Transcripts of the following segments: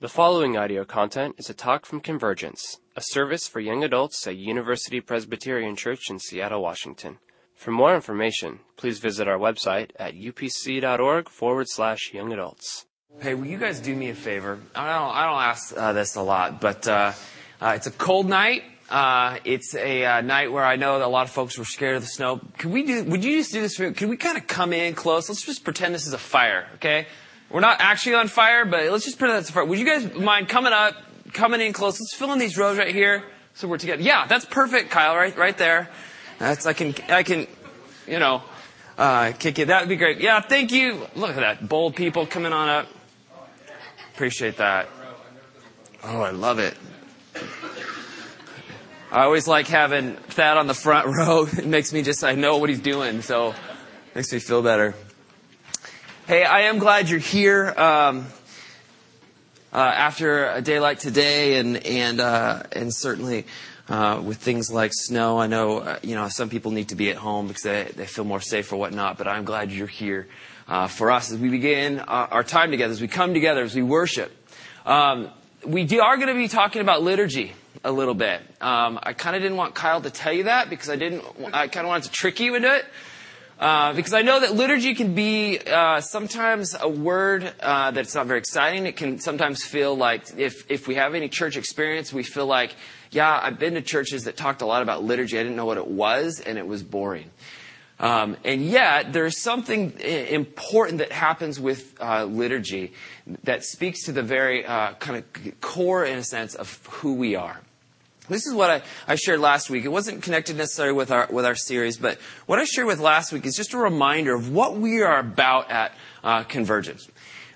The following audio content is a talk from Convergence, a service for young adults at University Presbyterian Church in Seattle, Washington. For more information, please visit our website at upc.org forward slash young adults. Hey, will you guys do me a favor? I don't, I don't ask uh, this a lot, but uh, uh, it's a cold night. Uh, it's a uh, night where I know that a lot of folks were scared of the snow. Could we do? Would you just do this for? Could we kind of come in close? Let's just pretend this is a fire, okay? We're not actually on fire, but let's just pretend that's a fire. Would you guys mind coming up, coming in close? Let's fill in these rows right here, so we're together. Yeah, that's perfect, Kyle. Right, right there. That's I can, I can, you know, uh, kick it. That would be great. Yeah, thank you. Look at that, bold people coming on up. Appreciate that. Oh, I love it. I always like having Thad on the front row. It makes me just, I know what he's doing, so makes me feel better. Hey, I am glad you're here. Um, uh, after a day like today, and and uh, and certainly uh, with things like snow, I know uh, you know some people need to be at home because they they feel more safe or whatnot. But I'm glad you're here uh, for us as we begin uh, our time together, as we come together, as we worship. Um, we do, are going to be talking about liturgy a little bit. Um, I kind of didn't want Kyle to tell you that because I didn't. I kind of wanted to trick you into it. Uh, because I know that liturgy can be uh, sometimes a word uh, that's not very exciting. It can sometimes feel like if if we have any church experience, we feel like, yeah, I've been to churches that talked a lot about liturgy. I didn't know what it was, and it was boring. Um, and yet, there's something important that happens with uh, liturgy that speaks to the very uh, kind of core, in a sense, of who we are. This is what I, I shared last week. It wasn't connected necessarily with our, with our series, but what I shared with last week is just a reminder of what we are about at uh, Convergence.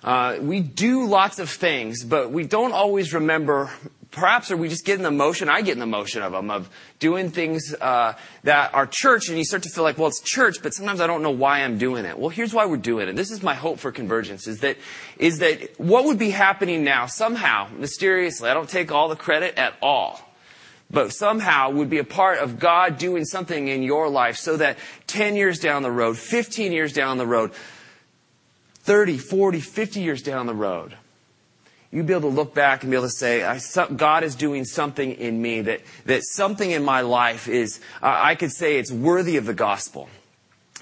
Uh, we do lots of things, but we don't always remember. Perhaps, or we just get in the motion. I get in the motion of them of doing things uh, that are church, and you start to feel like, well, it's church, but sometimes I don't know why I'm doing it. Well, here's why we're doing it. This is my hope for convergence: is that is that what would be happening now somehow, mysteriously? I don't take all the credit at all but somehow would be a part of God doing something in your life so that 10 years down the road, 15 years down the road, 30, 40, 50 years down the road, you'd be able to look back and be able to say, God is doing something in me, that, that something in my life is, uh, I could say it's worthy of the gospel.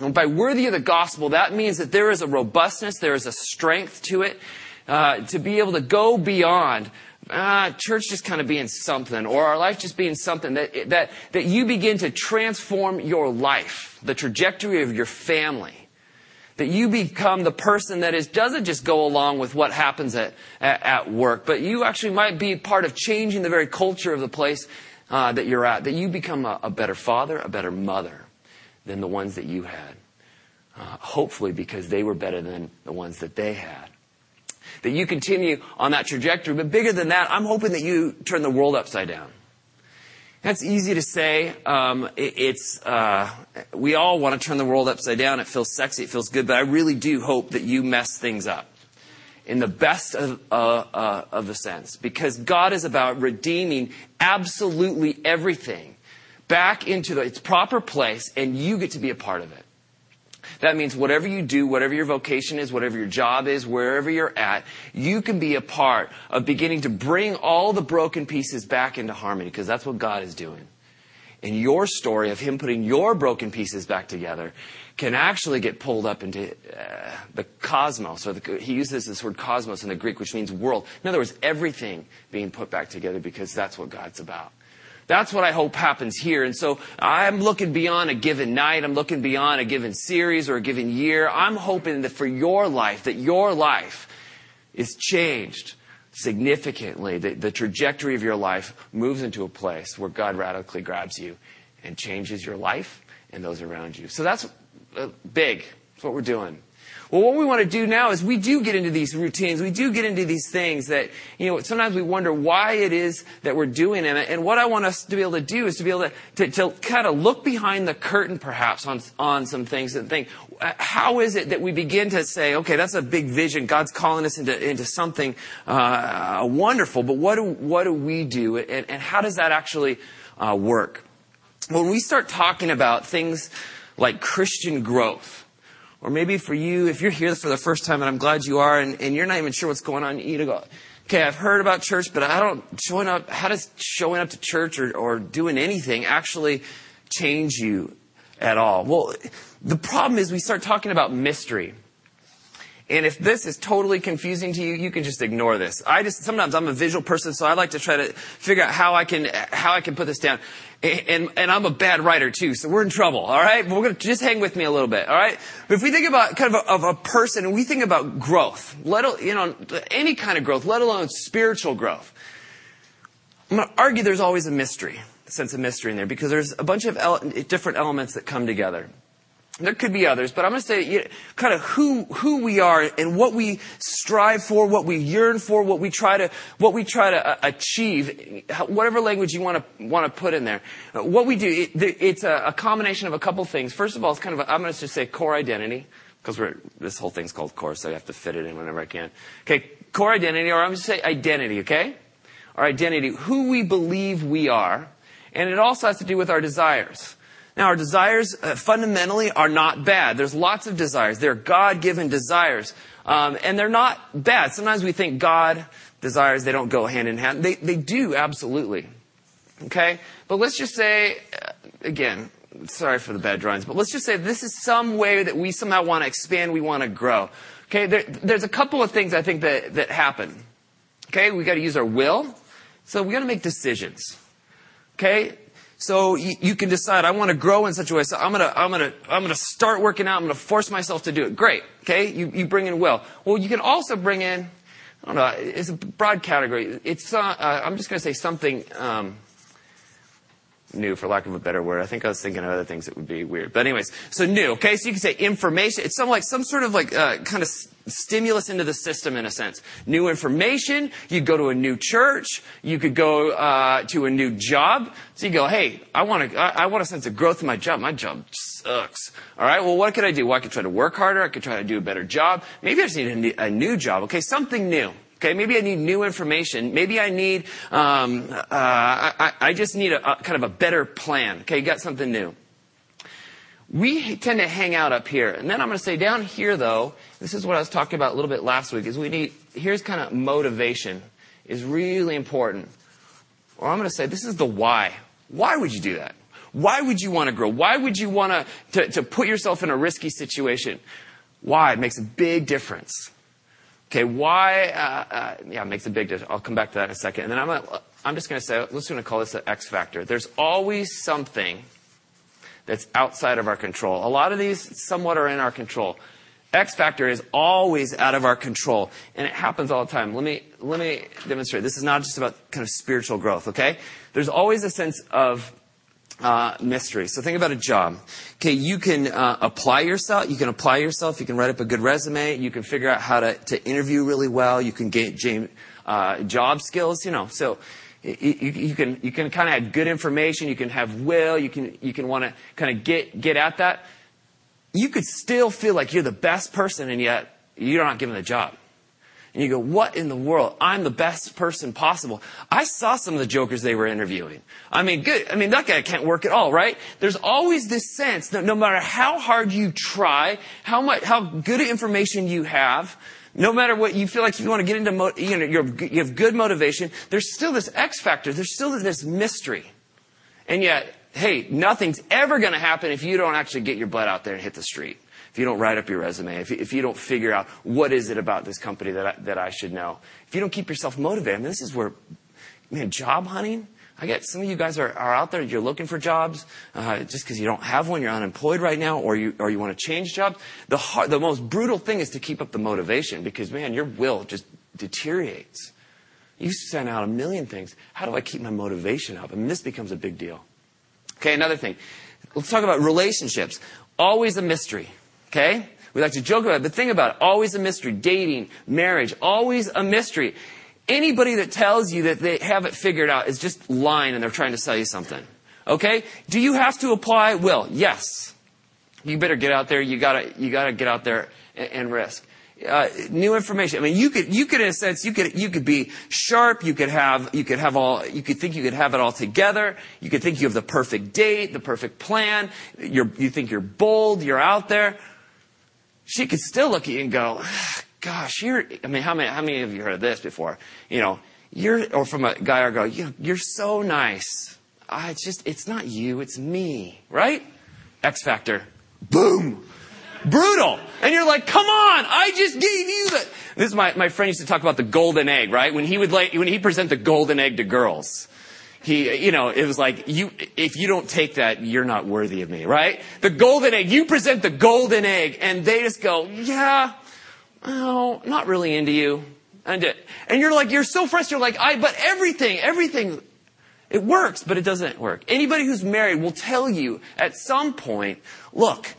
And by worthy of the gospel, that means that there is a robustness, there is a strength to it, uh, to be able to go beyond ah, church just kind of being something, or our life just being something, that, that, that you begin to transform your life, the trajectory of your family. That you become the person that is, doesn't just go along with what happens at, at, at work, but you actually might be part of changing the very culture of the place uh, that you're at. That you become a, a, better father, a better mother than the ones that you had. Uh, hopefully because they were better than the ones that they had that you continue on that trajectory. But bigger than that, I'm hoping that you turn the world upside down. That's easy to say. Um, it, it's uh, we all want to turn the world upside down. It feels sexy. It feels good. But I really do hope that you mess things up in the best of, uh, uh, of the sense, because God is about redeeming absolutely everything back into the, its proper place, and you get to be a part of it. That means whatever you do, whatever your vocation is, whatever your job is, wherever you're at, you can be a part of beginning to bring all the broken pieces back into harmony because that's what God is doing. And your story of Him putting your broken pieces back together can actually get pulled up into uh, the cosmos, or the, he uses this word cosmos in the Greek, which means world. In other words, everything being put back together because that's what God's about. That's what I hope happens here. And so I'm looking beyond a given night. I'm looking beyond a given series or a given year. I'm hoping that for your life, that your life is changed significantly, that the trajectory of your life moves into a place where God radically grabs you and changes your life and those around you. So that's uh, big. That's what we're doing. Well, what we want to do now is we do get into these routines. We do get into these things that, you know, sometimes we wonder why it is that we're doing them. And what I want us to be able to do is to be able to, to, to kind of look behind the curtain perhaps on, on some things and think, how is it that we begin to say, okay, that's a big vision. God's calling us into, into something, uh, wonderful. But what do, what do we do? And, and how does that actually, uh, work? When we start talking about things like Christian growth, or maybe for you, if you're here for the first time, and I'm glad you are, and, and you're not even sure what's going on, you need to go okay, I've heard about church, but I don't showing up. How does showing up to church or, or doing anything actually change you at all? Well, the problem is we start talking about mystery. And if this is totally confusing to you, you can just ignore this. I just, sometimes I'm a visual person, so I like to try to figure out how I can, how I can put this down. And, and I'm a bad writer too, so we're in trouble, alright? We're gonna just hang with me a little bit, alright? But if we think about kind of a, of a person we think about growth, let, you know, any kind of growth, let alone spiritual growth, I'm gonna argue there's always a mystery, a sense of mystery in there, because there's a bunch of ele- different elements that come together. There could be others, but I'm going to say you know, kind of who who we are and what we strive for, what we yearn for, what we try to what we try to uh, achieve, whatever language you want to want to put in there. What we do, it, it's a, a, combination of a couple things. First of all, it's kind of i am going to just say core identity because we're this whole thing's called core, so I have to fit it in whenever I can. Okay, core identity, or I'm going to say identity. Okay, our identity, who we believe we are, and it also has to do with our desires. Now, our desires uh, fundamentally are not bad. There's lots of desires. They're God given desires. Um, and they're not bad. Sometimes we think God desires, they don't go hand in hand. They, they do, absolutely. Okay? But let's just say, uh, again, sorry for the bad drawings, but let's just say this is some way that we somehow want to expand, we want to grow. Okay? There, there's a couple of things I think that, that happen. Okay? We got to use our will. So we got to make decisions. Okay? So you, you, can decide, I want to grow in such a way, so I'm gonna, I'm gonna, I'm gonna start working out, I'm gonna force myself to do it. Great. Okay? You, you bring in will. Well, you can also bring in, I don't know, it's a broad category. It's, uh, uh, I'm just gonna say something, um, new, for lack of a better word. I think I was thinking of other things that would be weird. But anyways, so new, okay? So you can say information. It's some like, some sort of like, uh, kind of stimulus into the system in a sense. New information. You go to a new church. You could go, uh, to a new job. So you go, hey, I want to, I, want a sense of growth in my job. My job sucks. All right. Well, what could I do? Well, I could try to work harder. I could try to do a better job. Maybe I just need a, a new job. Okay. Something new. Okay, maybe I need new information. Maybe I need, um, uh, I, I, just need a, a, kind of a better plan. Okay, you got something new. We tend to hang out up here. And then I'm going to say down here though, this is what I was talking about a little bit last week, is we need, here's kind of motivation is really important. Or I'm going to say this is the why. Why would you do that? Why would you want to grow? Why would you want to, to put yourself in a risky situation? Why? It makes a big difference. Okay, why? Uh, uh, yeah, it makes a big difference. I'll come back to that in a second. And then I'm, gonna, I'm just going to say, let's going to call this the X factor. There's always something that's outside of our control. A lot of these somewhat are in our control. X factor is always out of our control, and it happens all the time. Let me let me demonstrate. This is not just about kind of spiritual growth. Okay, there's always a sense of uh, mystery. So think about a job. Okay, you can uh, apply yourself. You can apply yourself. You can write up a good resume. You can figure out how to, to interview really well. You can get uh, job skills. You know, so you, can you can kind of have good information. You can have will. You can you can want to kind of get get at that. You could still feel like you're the best person, and yet you're not given the job. And you go, what in the world? I'm the best person possible. I saw some of the jokers they were interviewing. I mean, good. I mean, that guy can't work at all, right? There's always this sense that no matter how hard you try, how much, how good information you have, no matter what you feel like you want to get into, you know, you have good motivation, there's still this X factor. There's still this mystery. And yet, hey, nothing's ever going to happen if you don't actually get your butt out there and hit the street if you don't write up your resume, if you, if you don't figure out what is it about this company that I, that I should know, if you don't keep yourself motivated, I mean, this is where, man, job hunting. I get some of you guys are, are out there. You're looking for jobs uh, just because you don't have one. You're unemployed right now, or you or you want to change jobs. The hard, the most brutal thing is to keep up the motivation because man, your will just deteriorates. You send out a million things. How do I keep my motivation up? I mean, this becomes a big deal. Okay, another thing. Let's talk about relationships. Always a mystery. Okay? We like to joke about it, but think about it. Always a mystery. Dating, marriage, always a mystery. Anybody that tells you that they have it figured out is just lying and they're trying to sell you something. Okay? Do you have to apply? Will. Yes. You better get out there. You gotta, you gotta get out there and, and risk. Uh, new information. I mean, you could, you could, in a sense, you could, you could be sharp. You could have, you could have all, you could think you could have it all together. You could think you have the perfect date, the perfect plan. You're, you think you're bold. You're out there she could still look at you and go, gosh, you're, I mean, how many, how many of you heard of this before? You know, you're, or from a guy or girl, you, you're so nice. It's just, it's not you, it's me, right? X Factor. Boom. Brutal. And you're like, come on, I just gave you the, this is my, my friend used to talk about the golden egg, right? When he would like, when he present the golden egg to girls. He, you know, it was like, you, if you don't take that, you're not worthy of me, right? The golden egg, you present the golden egg and they just go, yeah, oh, not really into you. And, and you're like, you're so frustrated. Like, I, but everything, everything, it works, but it doesn't work. Anybody who's married will tell you at some point, look,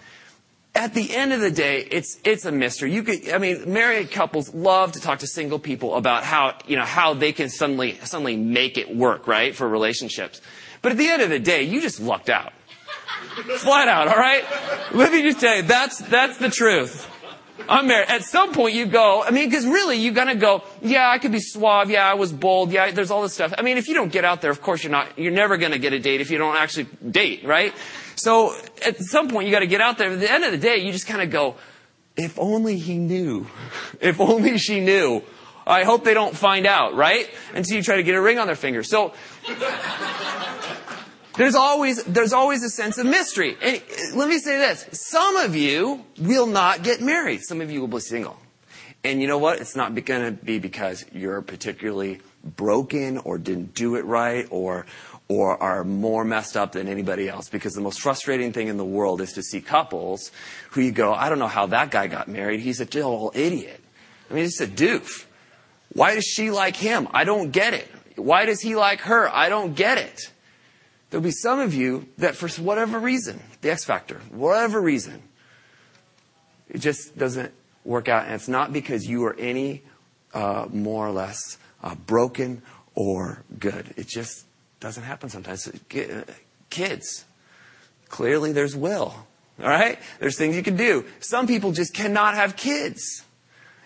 at the end of the day, it's it's a mystery. You could, I mean, married couples love to talk to single people about how you know how they can suddenly suddenly make it work, right, for relationships. But at the end of the day, you just lucked out, flat out. All right. Let me just tell you, that's that's the truth. I'm married. At some point, you go. I mean, because really, you're gonna go. Yeah, I could be suave. Yeah, I was bold. Yeah, there's all this stuff. I mean, if you don't get out there, of course, you're not. You're never gonna get a date if you don't actually date, right? So at some point, you got to get out there. At the end of the day, you just kind of go. If only he knew. If only she knew. I hope they don't find out, right? And so you try to get a ring on their finger. So there's always, there's always a sense of mystery. And let me say this. Some of you will not get married. Some of you will be single. And you know what? It's not going to be because you're particularly broken or didn't do it right or, or are more messed up than anybody else. Because the most frustrating thing in the world is to see couples who you go, I don't know how that guy got married. He's a total idiot. I mean, he's a doof. Why does she like him? I don't get it. Why does he like her? I don't get it. There'll be some of you that for whatever reason, the X factor, whatever reason, it just doesn't work out. And it's not because you are any uh, more or less uh, broken or good. It just doesn't happen sometimes. Kids, clearly there's will. All right? There's things you can do. Some people just cannot have kids.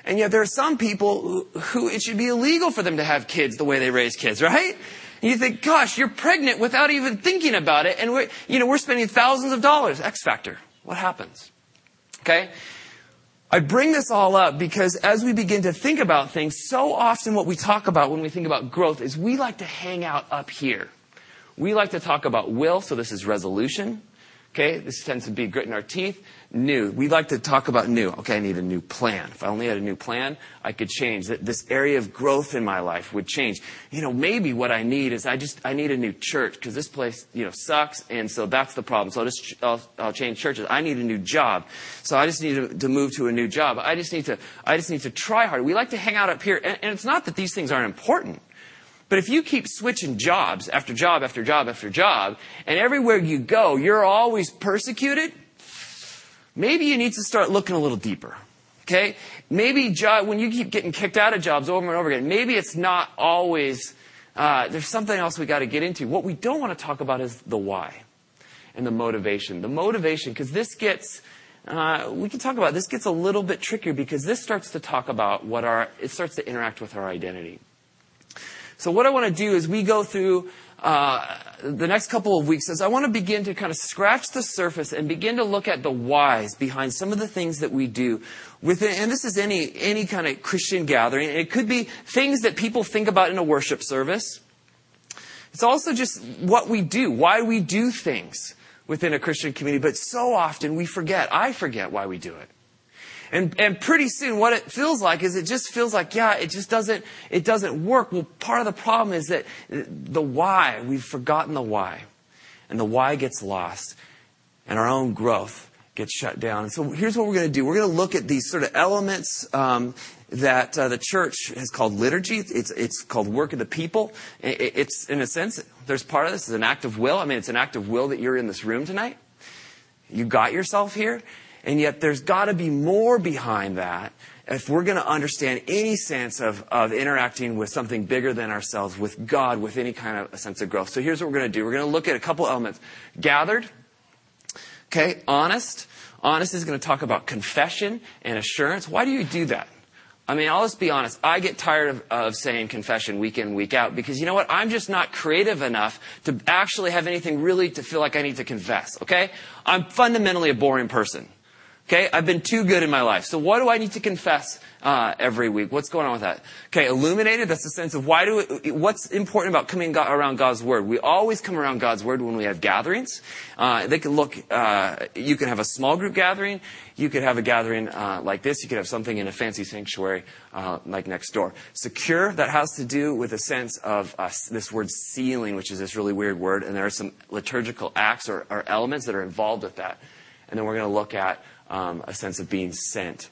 And yet there are some people who, who it should be illegal for them to have kids the way they raise kids, right? You think, gosh, you're pregnant without even thinking about it. And we're, you know, we're spending thousands of dollars. X factor. What happens? Okay? I bring this all up because as we begin to think about things, so often what we talk about when we think about growth is we like to hang out up here. We like to talk about will, so this is resolution. Okay, this tends to be grit in our teeth. New. We like to talk about new. Okay, I need a new plan. If I only had a new plan, I could change. This area of growth in my life would change. You know, maybe what I need is I just, I need a new church because this place, you know, sucks. And so that's the problem. So I'll just, I'll, I'll change churches. I need a new job. So I just need to, to, move to a new job. I just need to, I just need to try harder. We like to hang out up here. And, and it's not that these things aren't important. But if you keep switching jobs after job after job after job, and everywhere you go, you're always persecuted, maybe you need to start looking a little deeper. Okay? Maybe job, when you keep getting kicked out of jobs over and over again, maybe it's not always, uh, there's something else we got to get into. What we don't want to talk about is the why and the motivation. The motivation, because this gets, uh, we can talk about this gets a little bit trickier because this starts to talk about what our, it starts to interact with our identity. So what I want to do is we go through uh, the next couple of weeks is I want to begin to kind of scratch the surface and begin to look at the whys behind some of the things that we do within, and this is any, any kind of Christian gathering. It could be things that people think about in a worship service. It's also just what we do, why we do things within a Christian community, but so often we forget. I forget why we do it. And, and pretty soon what it feels like is it just feels like, yeah, it just doesn't, it doesn't work. Well, part of the problem is that the why, we've forgotten the why. And the why gets lost. And our own growth gets shut down. And so here's what we're going to do. We're going to look at these sort of elements, um, that uh, the church has called liturgy. It's, it's called work of the people. It's, in a sense, there's part of this is an act of will. I mean, it's an act of will that you're in this room tonight. You got yourself here. And yet there's got to be more behind that if we're going to understand any sense of, of interacting with something bigger than ourselves, with God, with any kind of a sense of growth. So here's what we're going to do. We're going to look at a couple elements. Gathered. Okay. Honest. Honest is going to talk about confession and assurance. Why do you do that? I mean, I'll just be honest. I get tired of, of, saying confession week in, week out because you know what? I'm just not creative enough to actually have anything really to feel like I need to confess. Okay? I'm fundamentally a boring person. Okay, I've been too good in my life. So what do I need to confess uh, every week? What's going on with that? Okay, illuminated. That's the sense of why do it, what's important about coming God, around God's word. We always come around God's word when we have gatherings. Uh, they can look. Uh, you can have a small group gathering. You could have a gathering uh, like this. You could have something in a fancy sanctuary uh, like next door. Secure. That has to do with a sense of uh, this word sealing, which is this really weird word, and there are some liturgical acts or, or elements that are involved with that. And then we're going to look at um, a sense of being sent.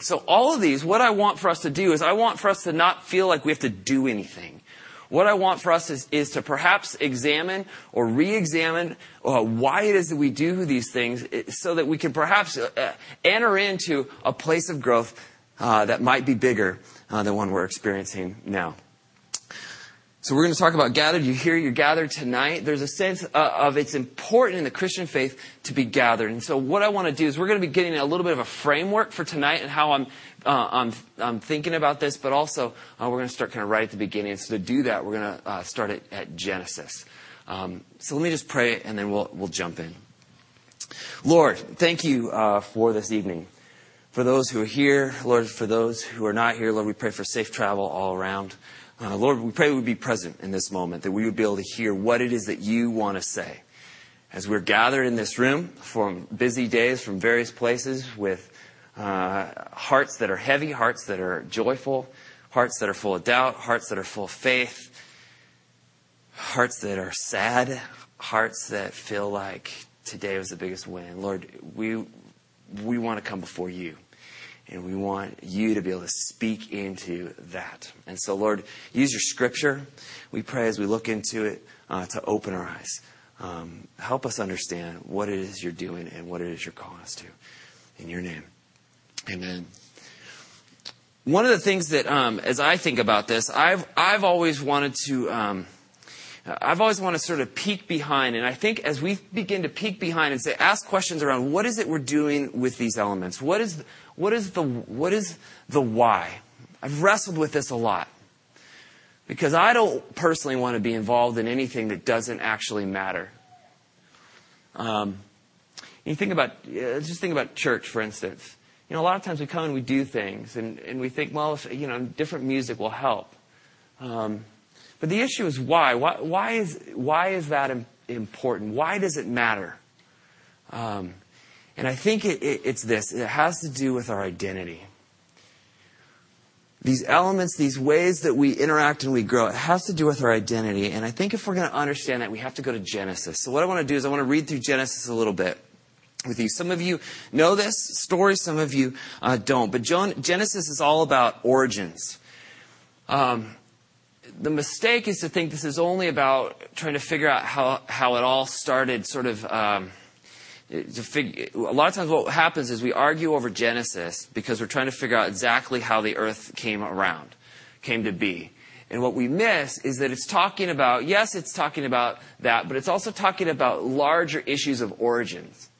So all of these, what I want for us to do is I want for us to not feel like we have to do anything. What I want for us is, is to perhaps examine or re-examine uh, why it is that we do these things so that we can perhaps uh, enter into a place of growth uh, that might be bigger uh, than one we're experiencing now. So we're going to talk about gathered. You hear you're gathered tonight. There's a sense uh, of it's important in the Christian faith to be gathered. And so what I want to do is we're going to be getting a little bit of a framework for tonight and how I'm, uh, I'm, I'm, thinking about this, but also uh, we're going to start kind of right at the beginning. So to do that, we're going to uh, start at, at Genesis. Um, so let me just pray and then we'll, we'll jump in. Lord, thank you uh, for this evening. For those who are here, Lord, for those who are not here, Lord, we pray for safe travel all around. Uh, Lord, we pray we would be present in this moment, that we would be able to hear what it is that you want to say. As we're gathered in this room from busy days from various places with uh, hearts that are heavy, hearts that are joyful, hearts that are full of doubt, hearts that are full of faith, hearts that are sad, hearts that feel like today was the biggest win. Lord, we, we want to come before you. And we want you to be able to speak into that. And so, Lord, use your scripture. We pray as we look into it uh, to open our eyes. Um, help us understand what it is you're doing and what it is you're calling us to. In your name. Amen. One of the things that, um, as I think about this, I've, I've always wanted to. Um, I've always wanted to sort of peek behind, and I think as we begin to peek behind and say, ask questions around what is it we're doing with these elements? What is, what is the, what is the why? I've wrestled with this a lot. Because I don't personally want to be involved in anything that doesn't actually matter. Um, you think about, just think about church, for instance. You know, a lot of times we come and we do things, and, and we think, well, if, you know, different music will help. Um, but the issue is why. Why, why, is, why is that important? Why does it matter? Um, and I think it, it, it's this it has to do with our identity. These elements, these ways that we interact and we grow, it has to do with our identity. And I think if we're going to understand that, we have to go to Genesis. So, what I want to do is I want to read through Genesis a little bit with you. Some of you know this story, some of you uh, don't. But Genesis is all about origins. Um, the mistake is to think this is only about trying to figure out how, how it all started, sort of. Um, A lot of times what happens is we argue over Genesis because we're trying to figure out exactly how the earth came around, came to be. And what we miss is that it's talking about, yes, it's talking about that, but it's also talking about larger issues of origins.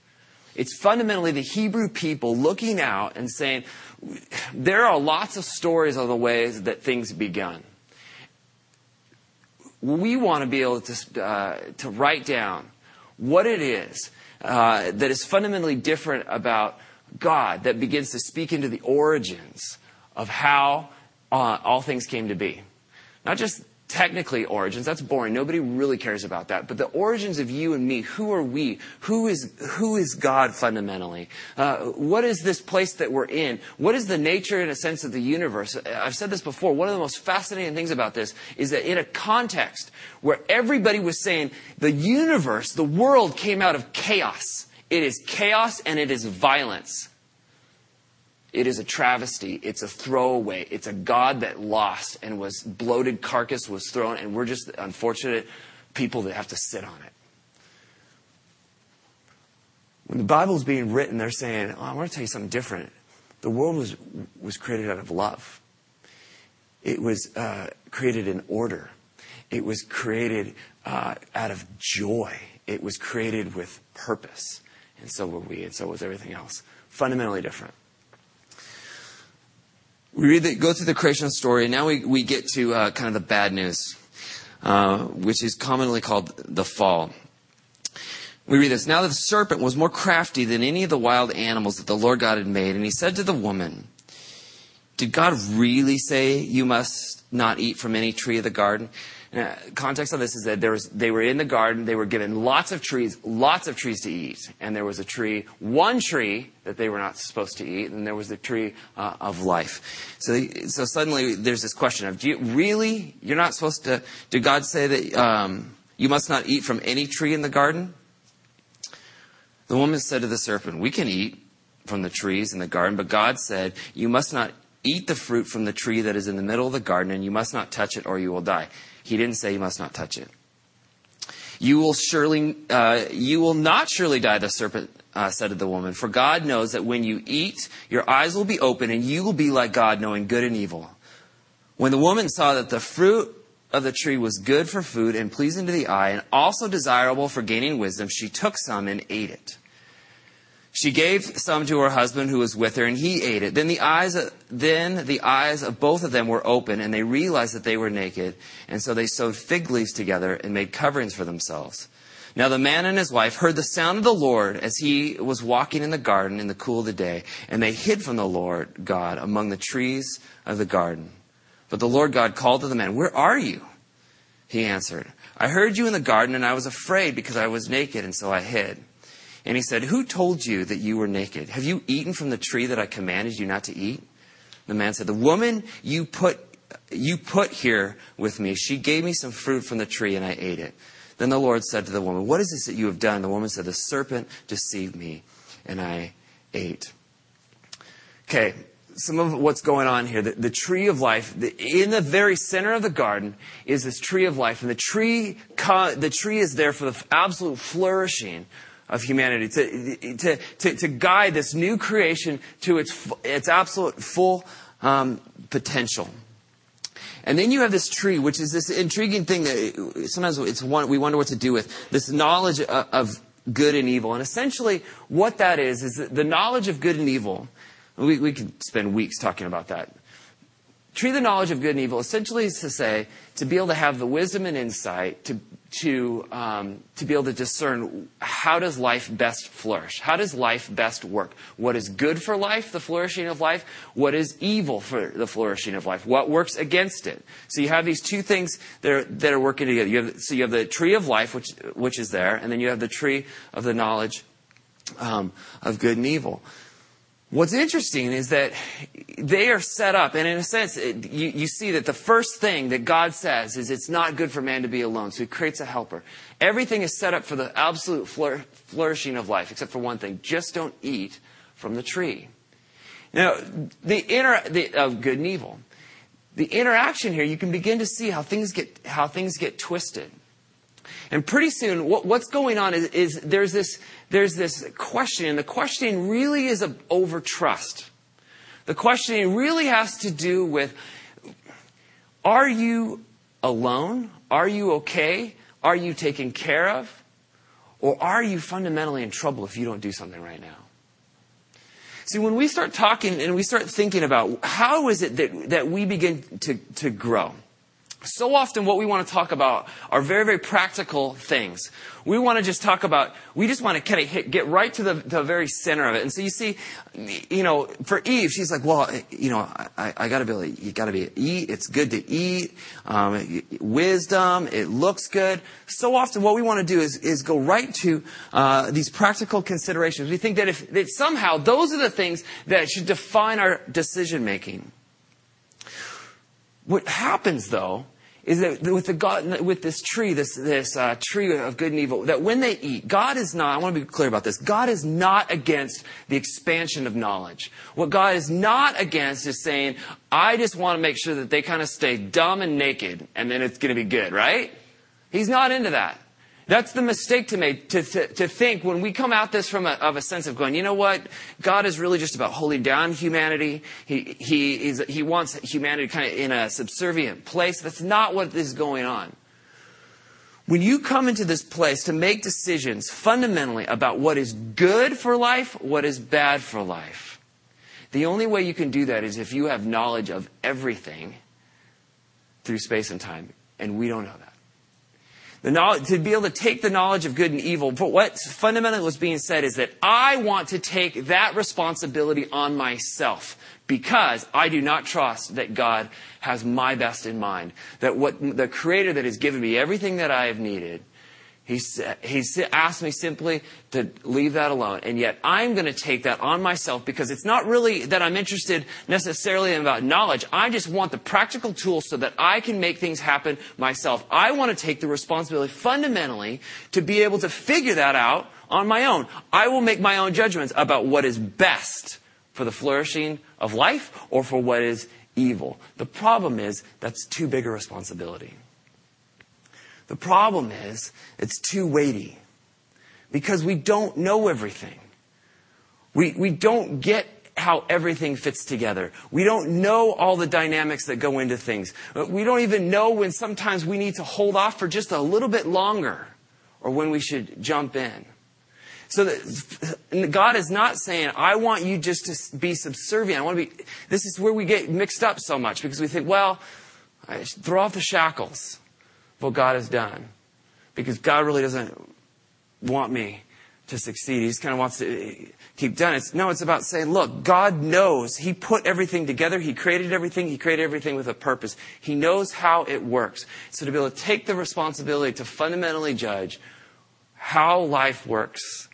It's fundamentally the Hebrew people looking out and saying, there are lots of stories of the ways that things begun. We want to be able to, uh, to write down what it is uh, that is fundamentally different about God that begins to speak into the origins of how uh, all things came to be. Not just technically origins, that's boring. Nobody really cares about that. But the origins of you and me, who are we? Who is, who is God fundamentally? Uh, what is this place that we're in? What is the nature, in a sense, of the universe? I've said this before. One of the most fascinating things about this is that in a context where everybody was saying the universe, the world came out of chaos. It is chaos and it is violence. It is a travesty. It's a throwaway. It's a God that lost and was bloated carcass was thrown, and we're just unfortunate people that have to sit on it. When the Bible is being written, they're saying, oh, I want to tell you something different. The world was, was created out of love. It was uh, created in order. It was created uh, out of joy. It was created with purpose. And so were we, and so was everything else. Fundamentally different. We read the, go through the creation story, and now we, we get to uh, kind of the bad news, uh, which is commonly called the fall. We read this. Now the serpent was more crafty than any of the wild animals that the Lord God had made. And he said to the woman, Did God really say you must not eat from any tree of the garden? Now, context of this is that there was, they were in the garden, they were given lots of trees, lots of trees to eat. And there was a tree, one tree that they were not supposed to eat, and there was the tree uh, of life. So, so suddenly there's this question of, do you really, you're not supposed to, did God say that um, you must not eat from any tree in the garden? The woman said to the serpent, We can eat from the trees in the garden, but God said, You must not eat the fruit from the tree that is in the middle of the garden, and you must not touch it or you will die. He didn't say you must not touch it. You will surely, uh, you will not surely die, the serpent uh, said to the woman, for God knows that when you eat, your eyes will be open and you will be like God, knowing good and evil. When the woman saw that the fruit of the tree was good for food and pleasing to the eye and also desirable for gaining wisdom, she took some and ate it. She gave some to her husband who was with her and he ate it. Then the eyes then the eyes of both of them were open and they realized that they were naked and so they sewed fig leaves together and made coverings for themselves. Now the man and his wife heard the sound of the Lord as he was walking in the garden in the cool of the day and they hid from the Lord God among the trees of the garden. But the Lord God called to the man, Where are you? He answered, I heard you in the garden, and I was afraid because I was naked, and so I hid. And he said, Who told you that you were naked? Have you eaten from the tree that I commanded you not to eat? The man said, The woman you put, you put here with me, she gave me some fruit from the tree, and I ate it. Then the Lord said to the woman, What is this that you have done? The woman said, The serpent deceived me, and I ate. Okay, some of what's going on here. The, the tree of life, the, in the very center of the garden is this tree of life, and the tree, the tree is there for the absolute flourishing of humanity, to, to, to, to guide this new creation to its, its absolute full um, potential. And then you have this tree, which is this intriguing thing that sometimes it's one, we wonder what to do with this knowledge of, good and evil. And essentially, what that is is the knowledge of good and evil we, we could spend weeks talking about that. Tree the knowledge of good and evil essentially is to say, to be able to have the wisdom and insight to, to, um, to be able to discern how does life best flourish? How does life best work? What is good for life, the flourishing of life? What is evil for the flourishing of life? What works against it? So you have these two things that are, that are working together. You have, so you have the tree of life, which, which is there, and then you have the tree of the knowledge um, of good and evil. What's interesting is that they are set up, and in a sense, it, you, you, see that the first thing that God says is it's not good for man to be alone, so he creates a helper. Everything is set up for the absolute flourishing of life, except for one thing just don't eat from the tree. Now, the inner the, of good and evil. The interaction here, you can begin to see how things get how things get twisted. And pretty soon, what, what's going on is, is, there's, this, there's this question, and the questioning really is over trust. The questioning really has to do with are you alone? Are you okay? Are you taken care of? Or are you fundamentally in trouble if you don't do something right now? See, when we start talking and we start thinking about how is it that, that we begin to, to grow, so often what we want to talk about are very, very practical things. We want to just talk about, we just want to kind of hit, get right to the, the very center of it. And so you see, you know, for Eve, she's like, well, you know, I, I gotta be you gotta be, eat, it's good to eat, um, wisdom, it looks good. So often what we want to do is, is go right to, uh, these practical considerations. We think that if, that somehow those are the things that should define our decision making. What happens though is that with the God, with this tree, this this uh, tree of good and evil, that when they eat, God is not. I want to be clear about this. God is not against the expansion of knowledge. What God is not against is saying, "I just want to make sure that they kind of stay dumb and naked, and then it's going to be good." Right? He's not into that. That's the mistake to make, to, to, to think when we come at this from a, of a sense of going, you know what? God is really just about holding down humanity. He, he, he wants humanity kind of in a subservient place. That's not what is going on. When you come into this place to make decisions fundamentally about what is good for life, what is bad for life, the only way you can do that is if you have knowledge of everything through space and time. And we don't know that. The knowledge, to be able to take the knowledge of good and evil, but what fundamentally was being said is that I want to take that responsibility on myself because I do not trust that God has my best in mind. That what the creator that has given me everything that I have needed He's, he's asked me simply to leave that alone. And yet I'm going to take that on myself because it's not really that I'm interested necessarily about knowledge. I just want the practical tools so that I can make things happen myself. I want to take the responsibility fundamentally to be able to figure that out on my own. I will make my own judgments about what is best for the flourishing of life or for what is evil. The problem is that's too big a responsibility. The problem is, it's too weighty because we don't know everything. We, we don't get how everything fits together. We don't know all the dynamics that go into things. Uh, we don't even know when sometimes we need to hold off for just a little bit longer or when we should jump in. So that God is not saying, I want you just to be subservient. I want to be, this is where we get mixed up so much because we think, well, throw off the shackles what God has done. Because God really doesn't want me to succeed. He just kind of wants to eh, keep doing it. No, it's about saying, look, God knows. He put everything together. He created everything. He created everything with a purpose. He knows how it works. So to be able to take the responsibility to fundamentally judge how life works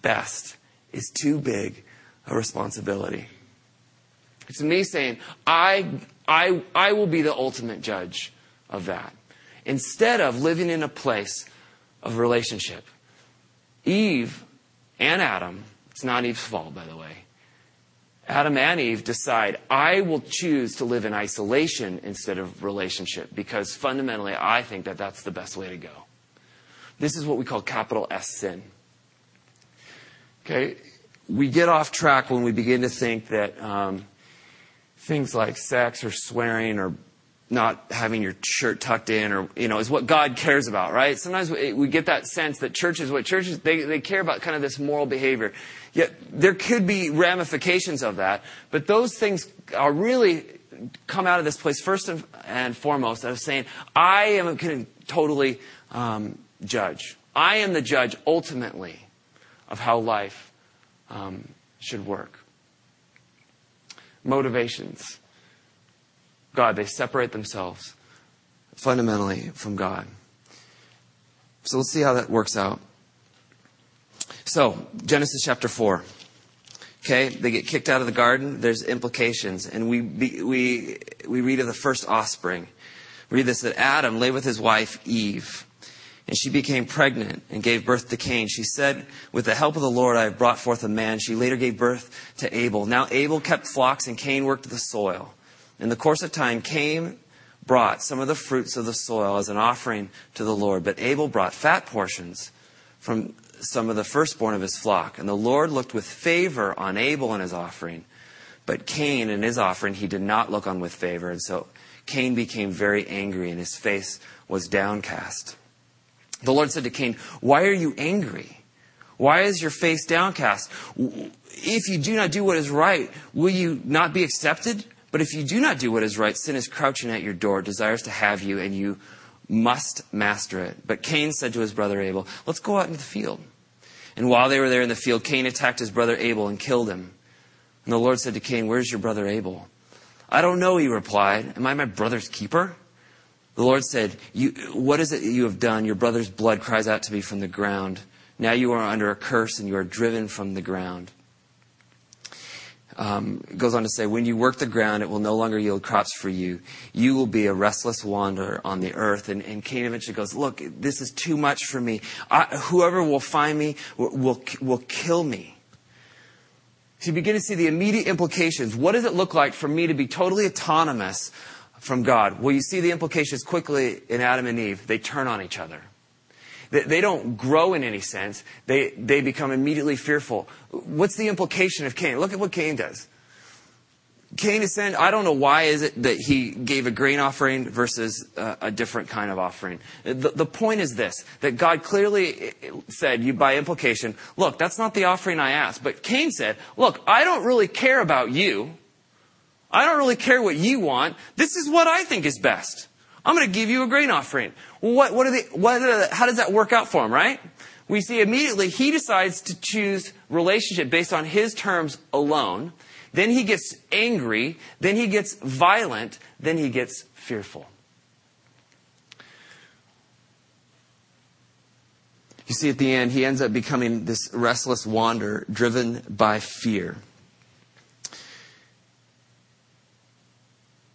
best is too big a responsibility. It's me saying, I, I, I will be the ultimate judge of that instead of living in a place of relationship. Eve and Adam, it's not Eve's fault, by the way. Adam and Eve decide, I will choose to live in isolation instead of relationship because fundamentally I think that that's the best way to go. This is what we call capital S sin. Okay? We get off track when we begin to think that um, things like sex or swearing or not having your shirt tucked in or, you know, is what God cares about, right? Sometimes we, get that sense that churches, what churches, they, they care about kind of this moral behavior. Yet there could be ramifications of that, but those things are really come out of this place first and, foremost of saying, I am going to totally um, judge. I am the judge ultimately of how life um, should work. Motivations. God. They separate themselves fundamentally from God. So let's see how that works out. So, Genesis chapter 4. Okay, they get kicked out of the garden. There's implications. And we, we, we read of the first offspring. We read this that Adam lay with his wife Eve. And she became pregnant and gave birth to Cain. She said, With the help of the Lord, I have brought forth a man. She later gave birth to Abel. Now Abel kept flocks and Cain worked the soil. In the course of time, Cain brought some of the fruits of the soil as an offering to the Lord, but Abel brought fat portions from some of the firstborn of his flock. And the Lord looked with favor on Abel and his offering, but Cain and his offering he did not look on with favor. And so Cain became very angry, and his face was downcast. The Lord said to Cain, Why are you angry? Why is your face downcast? If you do not do what is right, will you not be accepted? But if you do not do what is right, sin is crouching at your door, desires to have you, and you must master it. But Cain said to his brother Abel, Let's go out into the field. And while they were there in the field, Cain attacked his brother Abel and killed him. And the Lord said to Cain, Where's your brother Abel? I don't know, he replied. Am I my brother's keeper? The Lord said, What is it you have done? Your brother's blood cries out to me from the ground. Now you are under a curse and you are driven from the ground um, goes on to say, when you work the ground, it will no longer yield crops for you. You will be a restless wanderer on the earth. And, and Cain eventually goes, look, this is too much for me. I, whoever will find me will, will, will kill me. So you begin to see the immediate implications. What does it look like for me to be totally autonomous from God? Well, you see the implications quickly in Adam and Eve. They turn on each other. They don't grow in any sense. They, they become immediately fearful. What's the implication of Cain? Look at what Cain does. Cain is saying, I don't know why is it that he gave a grain offering versus a, a different kind of offering. The, the, point is this, that God clearly eh, eh, said, you by implication, look, that's not the offering I asked. But Cain said, look, I don't really care about you. I don't really care what you want. This is what I think is best. I'm going to give you a grain offering. What, what are the, what are the, how does that work out for him, right? We see immediately he decides to choose relationship based on his terms alone. Then he gets angry. Then he gets violent. Then he gets fearful. You see, at the end, he ends up becoming this restless wanderer driven by fear.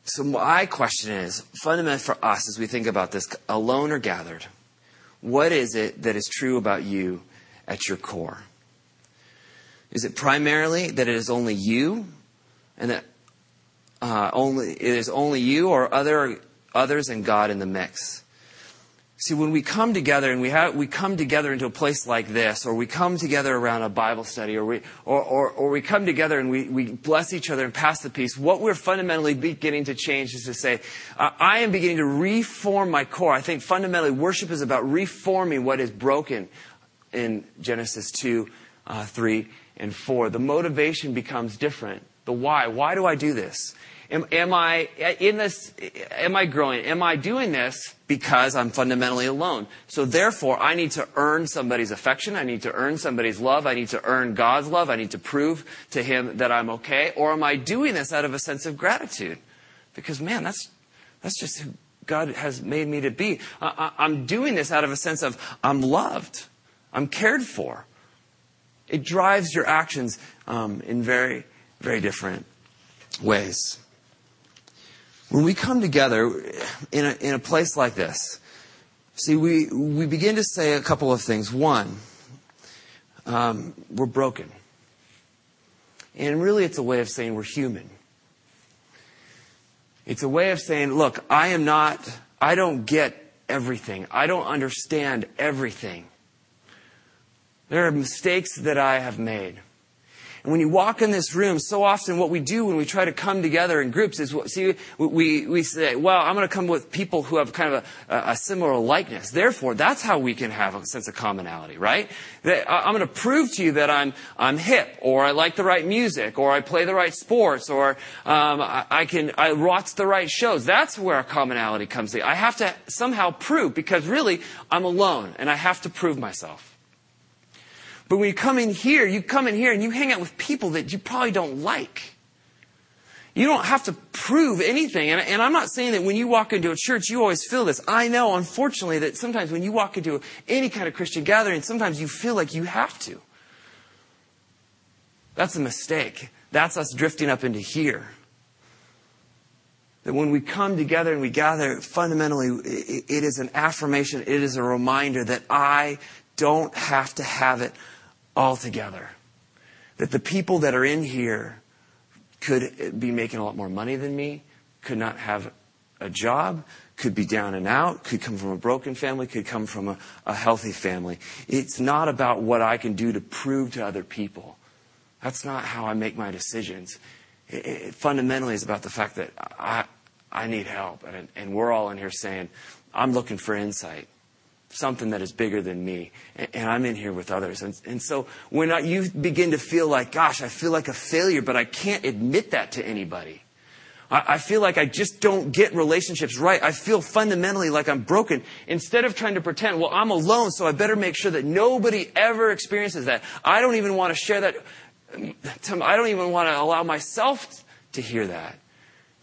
So my question is, fundamental for us as we think about this, alone or gathered, what is it that is true about you at your core? Is it primarily that it is only you, and that uh, only it is only you, or other others and God in the mix? See, when we come together and we, have, we come together into a place like this, or we come together around a Bible study, or we, or, or, or we come together and we, we bless each other and pass the peace, what we're fundamentally beginning to change is to say, uh, I am beginning to reform my core. I think fundamentally worship is about reforming what is broken in Genesis 2, uh, 3, and 4. The motivation becomes different. The why. Why do I do this? Am, am, I in this? Am I growing? Am I doing this because I'm fundamentally alone? So therefore, I need to earn somebody's affection. I need to earn somebody's love. I need to earn God's love. I need to prove to Him that I'm okay. Or am I doing this out of a sense of gratitude? Because man, that's that's just who God has made me to be. I, I'm doing this out of a sense of I'm loved. I'm cared for. It drives your actions um, in very, very different ways. When we come together in a, in a place like this, see, we, we begin to say a couple of things. One, um, we're broken. And really, it's a way of saying we're human. It's a way of saying, look, I am not, I don't get everything. I don't understand everything. There are mistakes that I have made. And when you walk in this room, so often what we do when we try to come together in groups is, see, we, we say, well, I'm going to come with people who have kind of a, a similar likeness. Therefore, that's how we can have a sense of commonality, right? That I'm going to prove to you that I'm, I'm hip, or I like the right music, or I play the right sports, or um, I, I can, I watch the right shows. That's where our commonality comes in. I have to somehow prove, because really, I'm alone, and I have to prove myself. But when you come in here, you come in here and you hang out with people that you probably don't like. You don't have to prove anything. And, and, I'm not saying that when you walk into a church, you always feel this. I know, unfortunately, that sometimes when you walk into any kind of Christian gathering, sometimes you feel like you have to. That's a mistake. That's us drifting up into here. That when we come together and we gather, fundamentally, it is an affirmation, it is a reminder that I don't have to have it altogether. That the people that are in here could be making a lot more money than me, could not have a job, could be down and out, could come from a broken family, could come from a, a healthy family. It's not about what I can do to prove to other people. That's not how I make my decisions. It, it fundamentally is about the fact that I, I need help. And, and we're all in here saying, I'm looking for insight something that is bigger than me. And, I'm in here with others. And, and so when I, you begin to feel like, gosh, I feel like a failure, but I can't admit that to anybody. I, I feel like I just don't get relationships right. I feel fundamentally like I'm broken. Instead of trying to pretend, well, I'm alone, so I better make sure that nobody ever experiences that. I don't even want to share that. I don't even want to allow myself to hear that.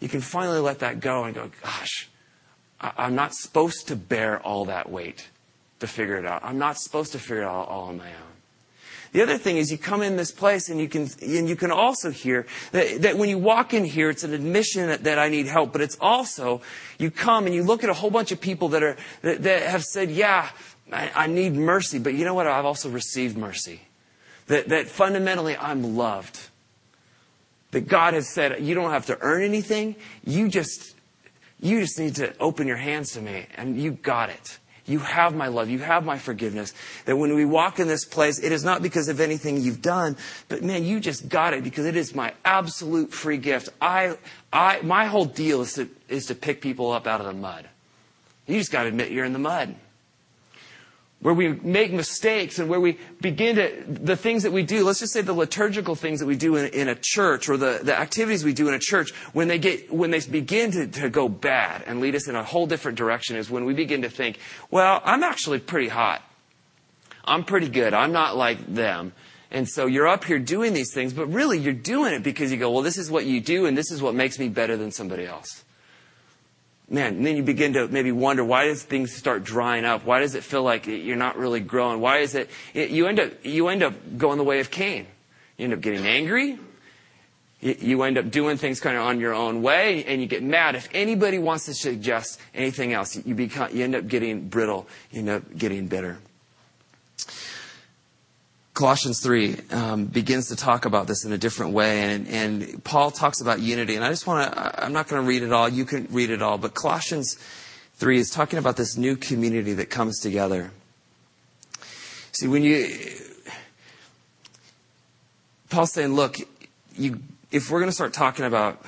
You can finally let that go and go, gosh, I'm not supposed to bear all that weight to figure it out. I'm not supposed to figure it out all on my own. The other thing is you come in this place and you can, and you can also hear that, that when you walk in here, it's an admission that, that, I need help, but it's also, you come and you look at a whole bunch of people that are, that, that have said, yeah, I, I, need mercy, but you know what? I've also received mercy. That, that fundamentally I'm loved. That God has said, you don't have to earn anything. You just, you just need to open your hands to me and you got it. You have my love. You have my forgiveness. That when we walk in this place, it is not because of anything you've done, but man, you just got it because it is my absolute free gift. I, I, my whole deal is to, is to pick people up out of the mud. You just got to admit you're in the mud. Where we make mistakes and where we begin to, the things that we do, let's just say the liturgical things that we do in, in a church or the, the activities we do in a church, when they get, when they begin to, to go bad and lead us in a whole different direction is when we begin to think, well, I'm actually pretty hot. I'm pretty good. I'm not like them. And so you're up here doing these things, but really you're doing it because you go, well, this is what you do and this is what makes me better than somebody else man, then you begin to maybe wonder why does things start drying up? Why does it feel like you're not really growing? Why is it, it you end up you end up going the way of Cain. You end up getting angry. You end up doing things kind of on your own way, and you get mad. If anybody wants to suggest anything else, you become you end up getting brittle. You end up getting bitter. Colossians 3 um, begins to talk about this in a different way, and, and Paul talks about unity. And I just want to, I'm not going to read it all, you can read it all, but Colossians 3 is talking about this new community that comes together. See, when you, Paul's saying, look, you, if we're going to start talking about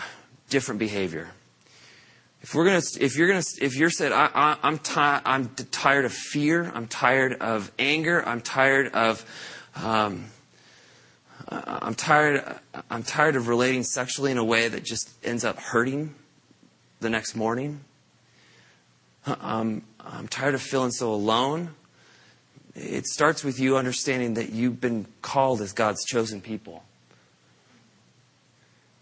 different behavior, if we're gonna, if you're gonna, if you're said, I, I'm, ti- I'm tired of fear, I'm tired of anger, I'm tired of um, I'm tired. I'm tired of relating sexually in a way that just ends up hurting the next morning. I'm, I'm tired of feeling so alone. It starts with you understanding that you've been called as God's chosen people.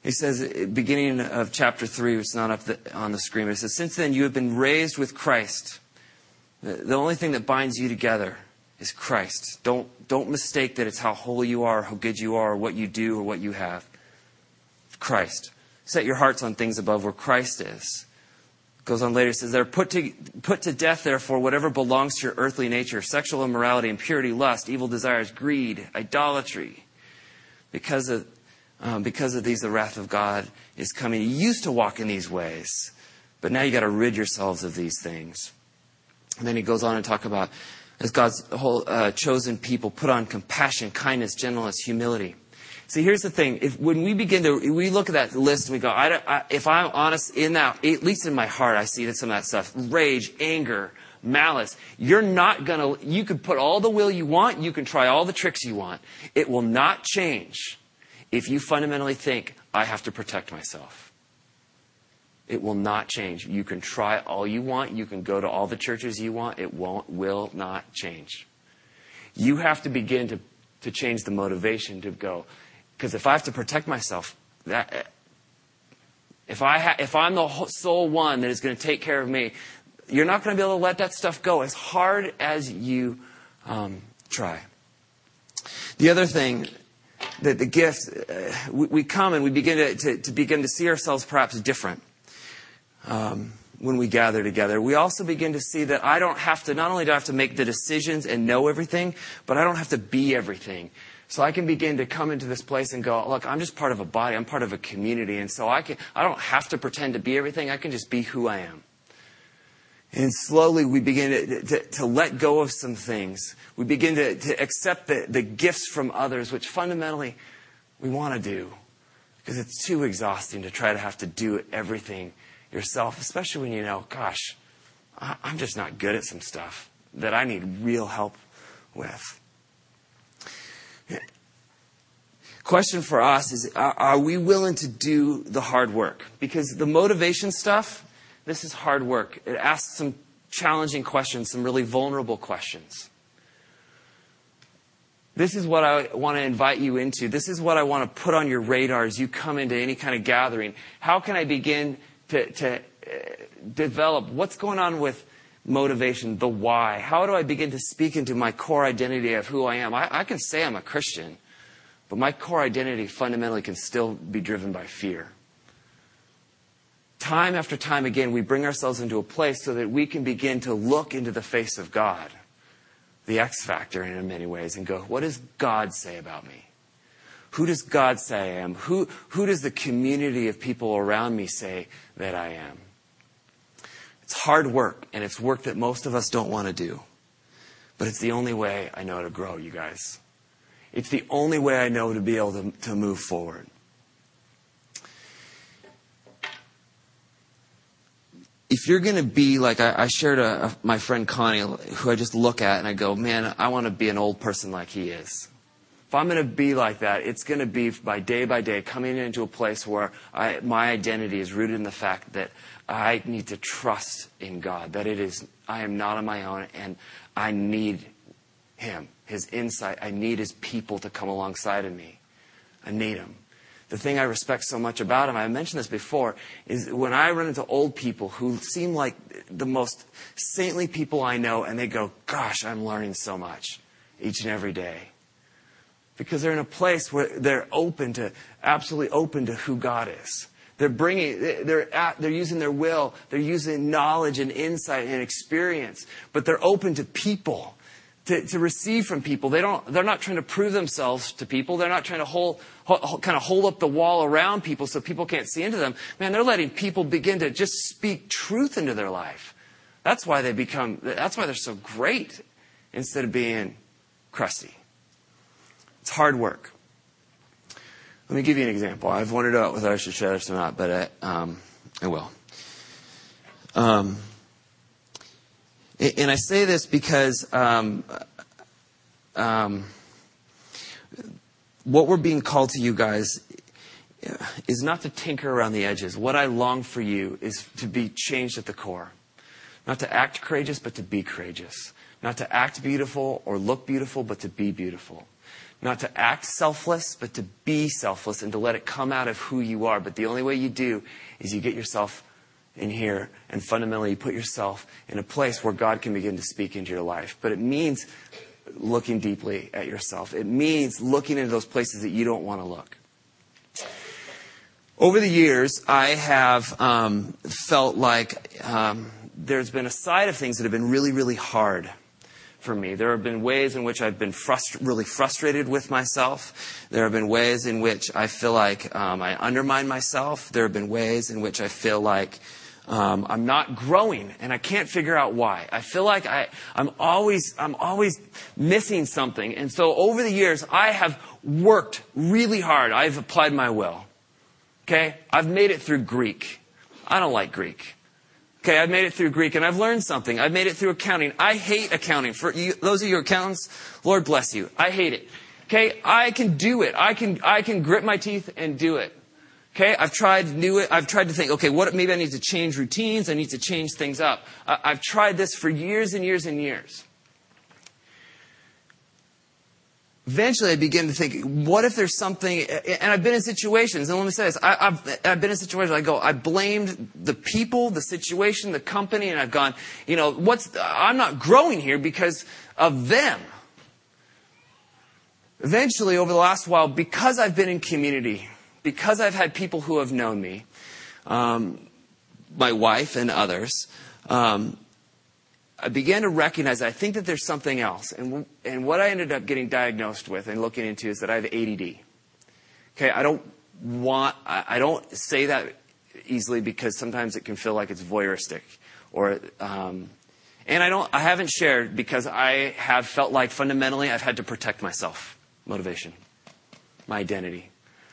He says, beginning of chapter 3, it's not up the, on the screen, but it says, Since then you have been raised with Christ. The only thing that binds you together is Christ. Don't, don't mistake that it's how holy you are, how good you are, what you do, or what you have. Christ. Set your hearts on things above where Christ is. Goes on later, says, They're put to, put to death, therefore, whatever belongs to your earthly nature sexual immorality, impurity, lust, evil desires, greed, idolatry. Because of, um, because of these, the wrath of God is coming. You used to walk in these ways, but now you got to rid yourselves of these things. And then he goes on and talk about as God's whole uh, chosen people, put on compassion, kindness, gentleness, humility. See, here's the thing. If, when we begin to, we look at that list and we go, I I, if I'm honest in that, at least in my heart, I see that some of that stuff, rage, anger, malice. You're not gonna, you can put all the will you want, you can try all the tricks you want. It will not change if you fundamentally think, I have to protect myself. It will not change. You can try all you want. You can go to all the churches you want. It won't, will not change. You have to begin to, to change the motivation to go. Because if I have to protect myself, that, if, I ha, if I'm the sole one that is going to take care of me, you're not going to be able to let that stuff go as hard as you um, try. The other thing that the gift, uh, we, we, come and we begin to, to, to begin to see ourselves perhaps different um, when we gather together. We also begin to see that I don't have to, not only do I have to make the decisions and know everything, but I don't have to be everything. So I can begin to come into this place and go, look, I'm just part of a body. I'm part of a community. And so I can, I don't have to pretend to be everything. I can just be who I am. And slowly we begin to, to, to let go of some things. We begin to, to accept the, the gifts from others, which fundamentally we want to do. Because it's too exhausting to try to have to do everything yourself, especially when you know, gosh, I'm just not good at some stuff that I need real help with. Question for us is Are we willing to do the hard work? Because the motivation stuff, this is hard work. It asks some challenging questions, some really vulnerable questions. This is what I want to invite you into. This is what I want to put on your radar as you come into any kind of gathering. How can I begin to, uh, develop what's going on with motivation, the why. How do I begin to speak into my core identity of who I am? I, I can say I'm a Christian, but my core identity fundamentally can still be driven by fear. Time after time again, we bring ourselves into a place so that we can begin to look into the face of God, the X factor in many ways, and go, what does God say about me? Who does God say I am? Who, who does the community of people around me say that I am? It's hard work, and it's work that most of us don't want to do. But it's the only way I know to grow, you guys. It's the only way I know to be able to, to move forward. if you're going to be like I, I shared a, a, my friend Connie, who I just look at and I go, man, I want to be an old person like he is. If I'm going to be like that, it's going to be by day by day coming into a place where I, my identity is rooted in the fact that I need to trust in God, that it is I am not on my own, and I need Him, His insight. I need His people to come alongside of me. I need Him the thing I respect so much about him, I mentioned this before, is when I run into old people who seem like the most saintly people I know, and they go, Gosh, I'm learning so much each and every day. Because they're in a place where they're open to, absolutely open to who God is. They're bringing, they're, at, they're using their will, they're using knowledge and insight and experience, but they're open to people to, to receive from people. They don't, they're not trying to prove themselves to people. They're not trying to hold, kind of hold up the wall around people so people can't see into them. Man, they're letting people begin to just speak truth into their life. That's why they become, that's why they're so great instead of being crusty. It's hard work. Let me give you an example. I've wondered out whether I should share this or not, but I, um, I will. Um, and I say this because um, um, what we're being called to you guys is not to tinker around the edges. What I long for you is to be changed at the core. Not to act courageous, but to be courageous. Not to act beautiful or look beautiful, but to be beautiful. Not to act selfless, but to be selfless and to let it come out of who you are. But the only way you do is you get yourself in here and fundamentally you put yourself in a place where God can begin to speak into your life. But it means looking deeply at yourself. It means looking into those places that you don't want to look. Over the years, I have um, felt like um, there's been a side of things that have been really, really hard for me. There have been ways in which I've been frust- really frustrated with myself. There have been ways in which I feel like um, I undermine myself. There have been ways in which I feel like um, I'm not growing, and I can't figure out why. I feel like I, I'm always, I'm always missing something. And so over the years, I have worked really hard. I've applied my will. Okay? I've made it through Greek. I don't like Greek. Okay, I've made it through Greek and I've learned something. I've made it through accounting. I hate accounting. For you, those of you accountants, Lord bless you. I hate it. Okay, I can do it. I can, I can grit my teeth and do it. Okay, I've tried new. I've tried to think. Okay, what? Maybe I need to change routines. I need to change things up. I, I've tried this for years and years and years. Eventually, I begin to think, what if there's something? And I've been in situations. And let me say this: I, have I've been in situations. I go, I blamed the people, the situation, the company, and I've gone, you know, what's? I'm not growing here because of them. Eventually, over the last while, because I've been in community because I've had people who have known me, um, my wife and others, um, I began to recognize I think that there's something else. And, and what I ended up getting diagnosed with and looking into is that I have ADD. Okay, I don't want, I, I don't say that easily because sometimes it can feel like it's voyeuristic or, um, and I don't, I haven't shared because I have felt like fundamentally I've had to protect myself, motivation, my identity.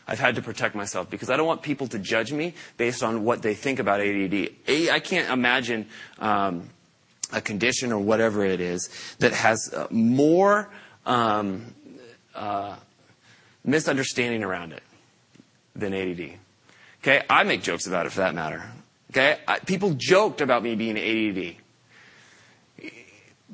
I've had to protect myself because I don't want people to judge me based on what they think about ADD. I can't imagine um, a condition or whatever it is that has uh, more um, uh, misunderstanding around it than ADD. Okay, I make jokes about it for that matter. Okay, I, people joked about me being ADD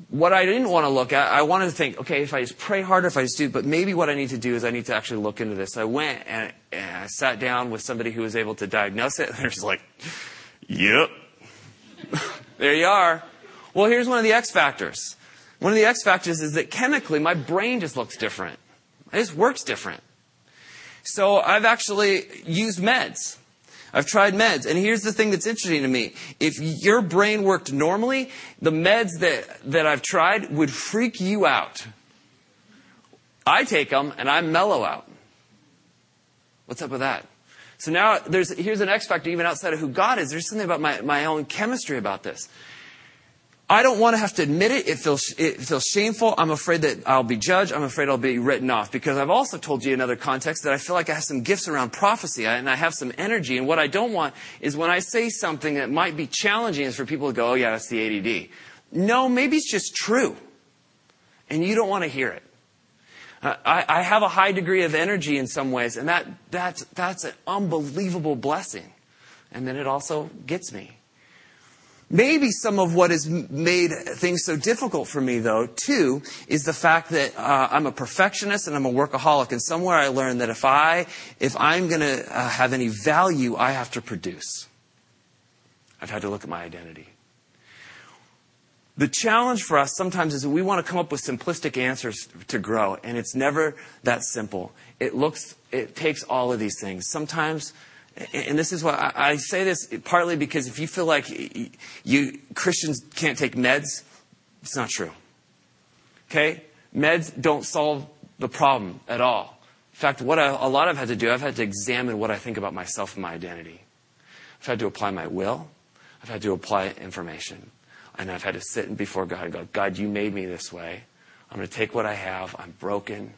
what I didn't want to look at, I wanted to think, okay, if I just pray harder, if I just do, but maybe what I need to do is I need to actually look into this. So I went and, and I sat down with somebody who was able to diagnose it, and they're just like, yep, there you are. Well, here's one of the X factors. One of the X factors is that chemically, my brain just looks different. It just works different. So I've actually used meds. I've tried meds. And here's the thing that's interesting to me. If your brain worked normally, the meds that, that I've tried would freak you out. I take them and I mellow out. What's up with that? So now there's, here's an X factor even outside of who God is. There's something about my, my own chemistry about this. I don't want to have to admit it. It feels, it feels shameful. I'm afraid that I'll be judged. I'm afraid I'll be written off because I've also told you in other contexts that I feel like I have some gifts around prophecy and I have some energy. And what I don't want is when I say something that might be challenging is for people to go, oh yeah, that's the ADD. No, maybe it's just true. And you don't want to hear it. Uh, I, I have a high degree of energy in some ways, and that, that's, that's an unbelievable blessing. And then it also gets me. Maybe some of what has made things so difficult for me, though, too, is the fact that uh, I'm a perfectionist and I'm a workaholic. And somewhere I learned that if I, if I'm going to uh, have any value, I have to produce. I've had to look at my identity. The challenge for us sometimes is that we want to come up with simplistic answers to grow, and it's never that simple. It looks, it takes all of these things. Sometimes and this is why I say this partly because if you feel like you Christians can't take meds, it's not true. Okay? Meds don't solve the problem at all. In fact, what I, a lot I've had to do, I've had to examine what I think about myself and my identity. I've had to apply my will. I've had to apply information. And I've had to sit before God and go, God, you made me this way. I'm going to take what I have. I'm broken.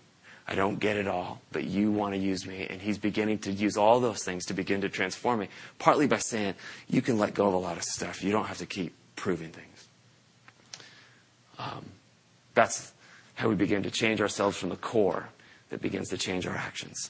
I don't get it all, but you want to use me. And he's beginning to use all those things to begin to transform me, partly by saying, you can let go of a lot of stuff. You don't have to keep proving things. Um, that's how we begin to change ourselves from the core that begins to change our actions.